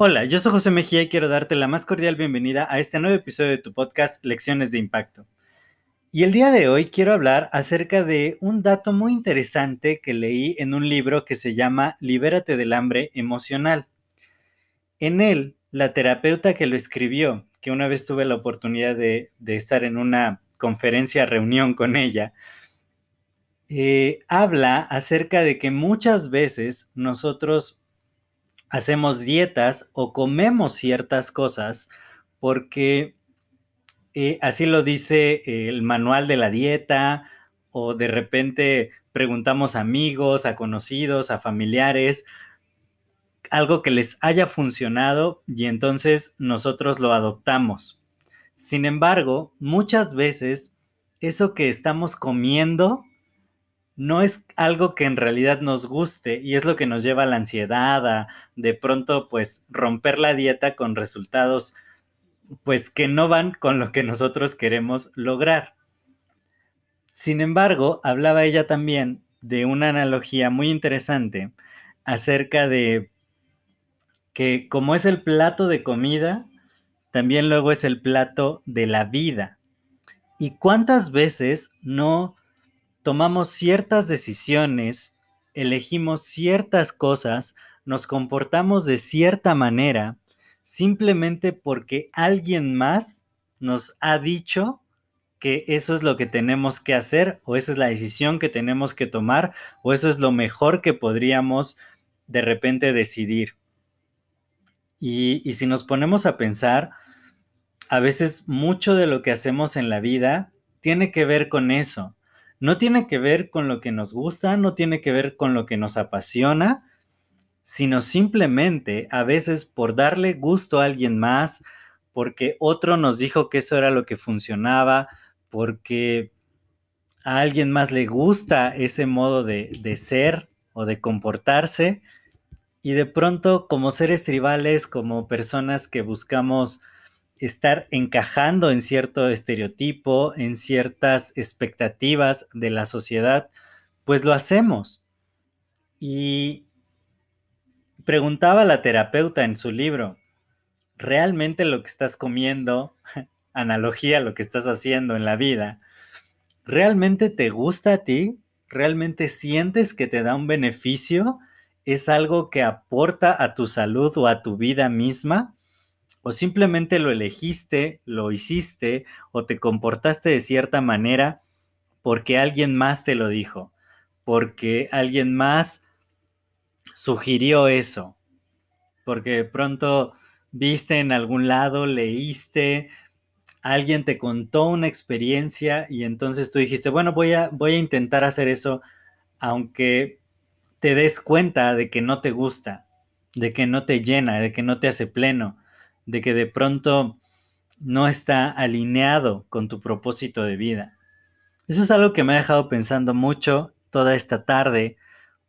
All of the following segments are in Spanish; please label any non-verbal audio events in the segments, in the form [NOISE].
Hola, yo soy José Mejía y quiero darte la más cordial bienvenida a este nuevo episodio de tu podcast Lecciones de Impacto. Y el día de hoy quiero hablar acerca de un dato muy interesante que leí en un libro que se llama Libérate del hambre emocional. En él, la terapeuta que lo escribió, que una vez tuve la oportunidad de, estar en una conferencia, reunión con ella, eh, habla acerca de que muchas veces nosotros hacemos dietas o comemos ciertas cosas porque eh, así lo dice el manual de la dieta o de repente preguntamos a amigos, a conocidos, a familiares, algo que les haya funcionado y entonces nosotros lo adoptamos. Sin embargo, muchas veces eso que estamos comiendo no es algo que en realidad nos guste y es lo que nos lleva a la ansiedad, a de pronto pues romper la dieta con resultados pues que no van con lo que nosotros queremos lograr. Sin embargo, hablaba ella también de una analogía muy interesante acerca de que como es el plato de comida, también luego es el plato de la vida. ¿Y cuántas veces no tomamos ciertas decisiones, elegimos ciertas cosas, nos comportamos de cierta manera, simplemente porque alguien más nos ha dicho que eso es lo que tenemos que hacer o esa es la decisión que tenemos que tomar o eso es lo mejor que podríamos de repente decidir. Y, y si nos ponemos a pensar, a veces mucho de lo que hacemos en la vida tiene que ver con eso no tiene que ver con lo que nos gusta, no tiene que ver con lo que nos apasiona, sino simplemente a veces por darle gusto a alguien más, porque otro nos dijo que eso era lo que funcionaba, porque a alguien más le gusta ese modo de, de ser o de comportarse, y de pronto como seres tribales, como personas que buscamos estar encajando en cierto estereotipo, en ciertas expectativas de la sociedad, pues lo hacemos. Y preguntaba la terapeuta en su libro, ¿realmente lo que estás comiendo, [LAUGHS] analogía a lo que estás haciendo en la vida, realmente te gusta a ti? ¿Realmente sientes que te da un beneficio? ¿Es algo que aporta a tu salud o a tu vida misma? O simplemente lo elegiste, lo hiciste o te comportaste de cierta manera porque alguien más te lo dijo, porque alguien más sugirió eso, porque de pronto viste en algún lado, leíste, alguien te contó una experiencia y entonces tú dijiste, bueno, voy a, voy a intentar hacer eso, aunque te des cuenta de que no te gusta, de que no te llena, de que no te hace pleno de que de pronto no está alineado con tu propósito de vida. Eso es algo que me ha dejado pensando mucho toda esta tarde,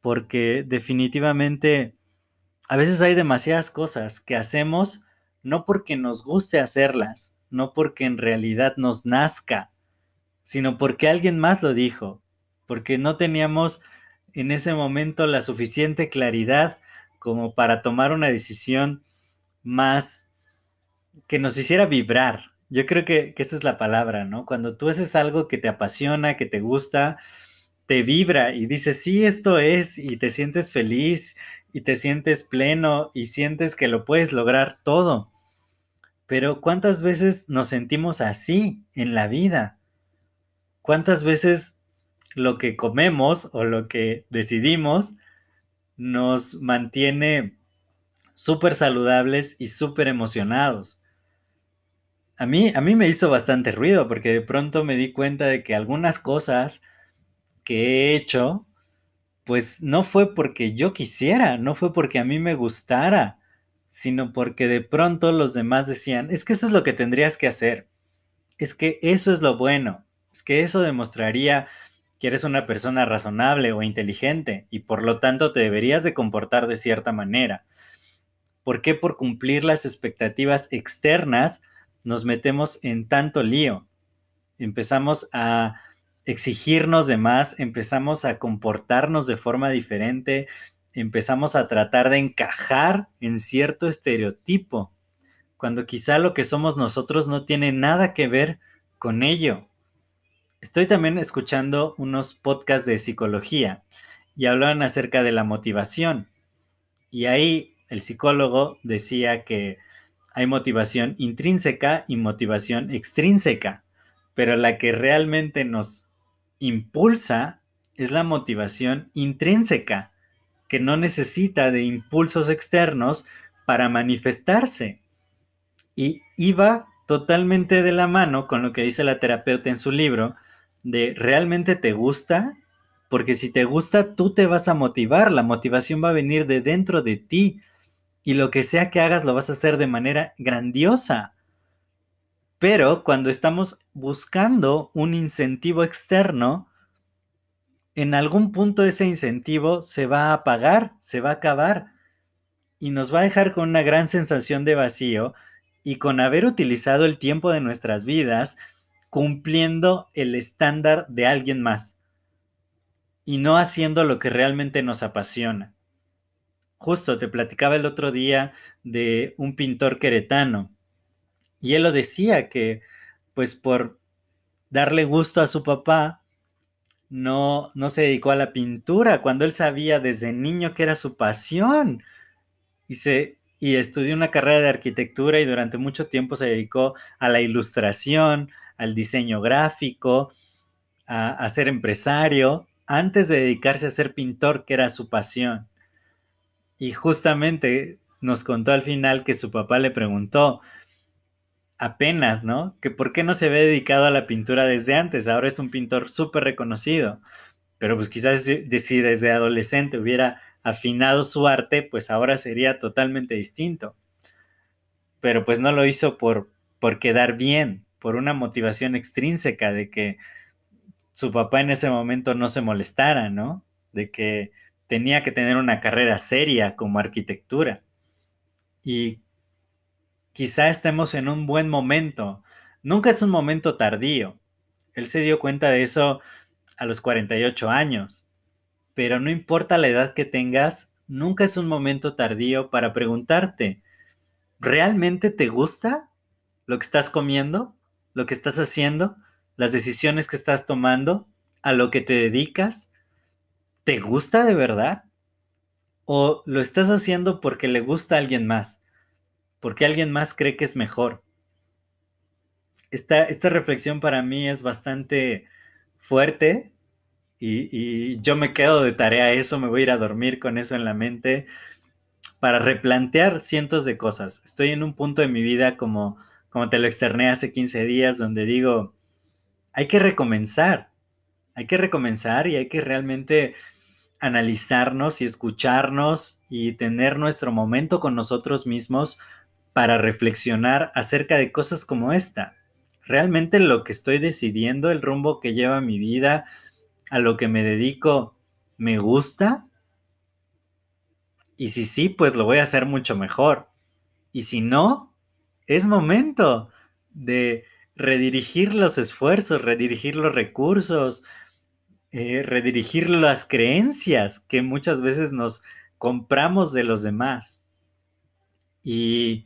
porque definitivamente a veces hay demasiadas cosas que hacemos no porque nos guste hacerlas, no porque en realidad nos nazca, sino porque alguien más lo dijo, porque no teníamos en ese momento la suficiente claridad como para tomar una decisión más que nos hiciera vibrar. Yo creo que, esa es la palabra, ¿no? Cuando tú haces algo que te apasiona, que te gusta, te vibra y dices, sí, esto es, y te sientes feliz y te sientes pleno y sientes que lo puedes lograr todo. Pero ¿cuántas veces nos sentimos así en la vida? ¿Cuántas veces lo que comemos o lo que decidimos nos mantiene súper saludables y súper emocionados? A mí, a mí me hizo bastante ruido porque de pronto me di cuenta de que algunas cosas que he hecho pues no fue porque yo quisiera, no fue porque a mí me gustara, sino porque de pronto los demás decían, es que eso es lo que tendrías que hacer, es que eso es lo bueno, es que eso demostraría que eres una persona razonable o inteligente y por lo tanto te deberías de comportar de cierta manera. ¿Por qué por cumplir las expectativas externas nos metemos en tanto lío? Empezamos a exigirnos de más, empezamos a comportarnos de forma diferente, empezamos a tratar de encajar en cierto estereotipo, cuando quizá lo que somos nosotros no tiene nada que ver con ello. Estoy también escuchando unos podcasts de psicología y hablan acerca de la motivación. Y ahí el psicólogo decía que hay motivación intrínseca y motivación extrínseca, pero la que realmente nos impulsa es la motivación intrínseca, que no necesita de impulsos externos para manifestarse. Y iba totalmente de la mano con lo que dice la terapeuta en su libro, de realmente te gusta, porque si te gusta, tú te vas a motivar, la motivación va a venir de dentro de ti y lo que sea que hagas lo vas a hacer de manera grandiosa. Pero cuando estamos buscando un incentivo externo, en algún punto ese incentivo se va a apagar, se va a acabar y nos va a dejar con una gran sensación de vacío y con haber utilizado el tiempo de nuestras vidas cumpliendo el estándar de alguien más y no haciendo lo que realmente nos apasiona. Justo te platicaba el otro día de un pintor queretano y él lo decía que pues por darle gusto a su papá no, no se dedicó a la pintura cuando él sabía desde niño que era su pasión y se y estudió una carrera de arquitectura y durante mucho tiempo se dedicó a la ilustración, al diseño gráfico, a, ser empresario, antes de dedicarse a ser pintor, que era su pasión. Y justamente nos contó al final que su papá le preguntó, apenas, ¿no? Que por qué no se había dedicado a la pintura desde antes, ahora es un pintor súper reconocido, pero pues quizás si desde adolescente hubiera afinado su arte, pues ahora sería totalmente distinto. Pero pues no lo hizo por, por quedar bien, por una motivación extrínseca de que su papá en ese momento no se molestara, ¿no? De que tenía que tener una carrera seria como arquitectura. Y quizá estemos en un buen momento. Nunca es un momento tardío. Él se dio cuenta de eso a los 48 años. Pero no importa la edad que tengas, nunca es un momento tardío para preguntarte, ¿realmente te gusta lo que estás comiendo? lo que estás haciendo, las decisiones que estás tomando, a lo que te dedicas, ¿te gusta de verdad? ¿O lo estás haciendo porque le gusta a alguien más? Porque alguien más cree que es mejor. Esta, esta reflexión para mí es bastante fuerte y, y, yo me quedo de tarea eso, me voy a ir a dormir con eso en la mente para replantear cientos de cosas. Estoy en un punto de mi vida como como te lo externé hace 15 días, donde digo, hay que recomenzar, hay que recomenzar y hay que realmente analizarnos y escucharnos y tener nuestro momento con nosotros mismos para reflexionar acerca de cosas como esta. ¿Realmente lo que estoy decidiendo, el rumbo que lleva mi vida, a lo que me dedico, me gusta? Y si sí, pues lo voy a hacer mucho mejor. Y si no, es momento de redirigir los esfuerzos, redirigir los recursos, eh, redirigir las creencias que muchas veces nos compramos de los demás. Y,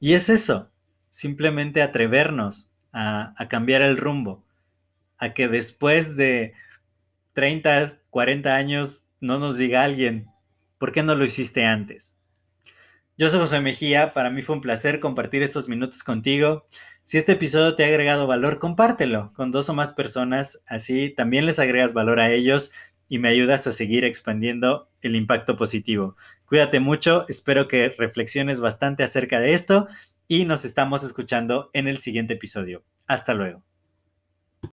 es eso, simplemente atrevernos a, a cambiar el rumbo, a que después de 30, 40 años no nos diga alguien, ¿por qué no lo hiciste antes? Yo soy José Mejía, para mí fue un placer compartir estos minutos contigo. Si este episodio te ha agregado valor, compártelo con dos o más personas, así también les agregas valor a ellos y me ayudas a seguir expandiendo el impacto positivo. Cuídate mucho, espero que reflexiones bastante acerca de esto y nos estamos escuchando en el siguiente episodio. Hasta luego.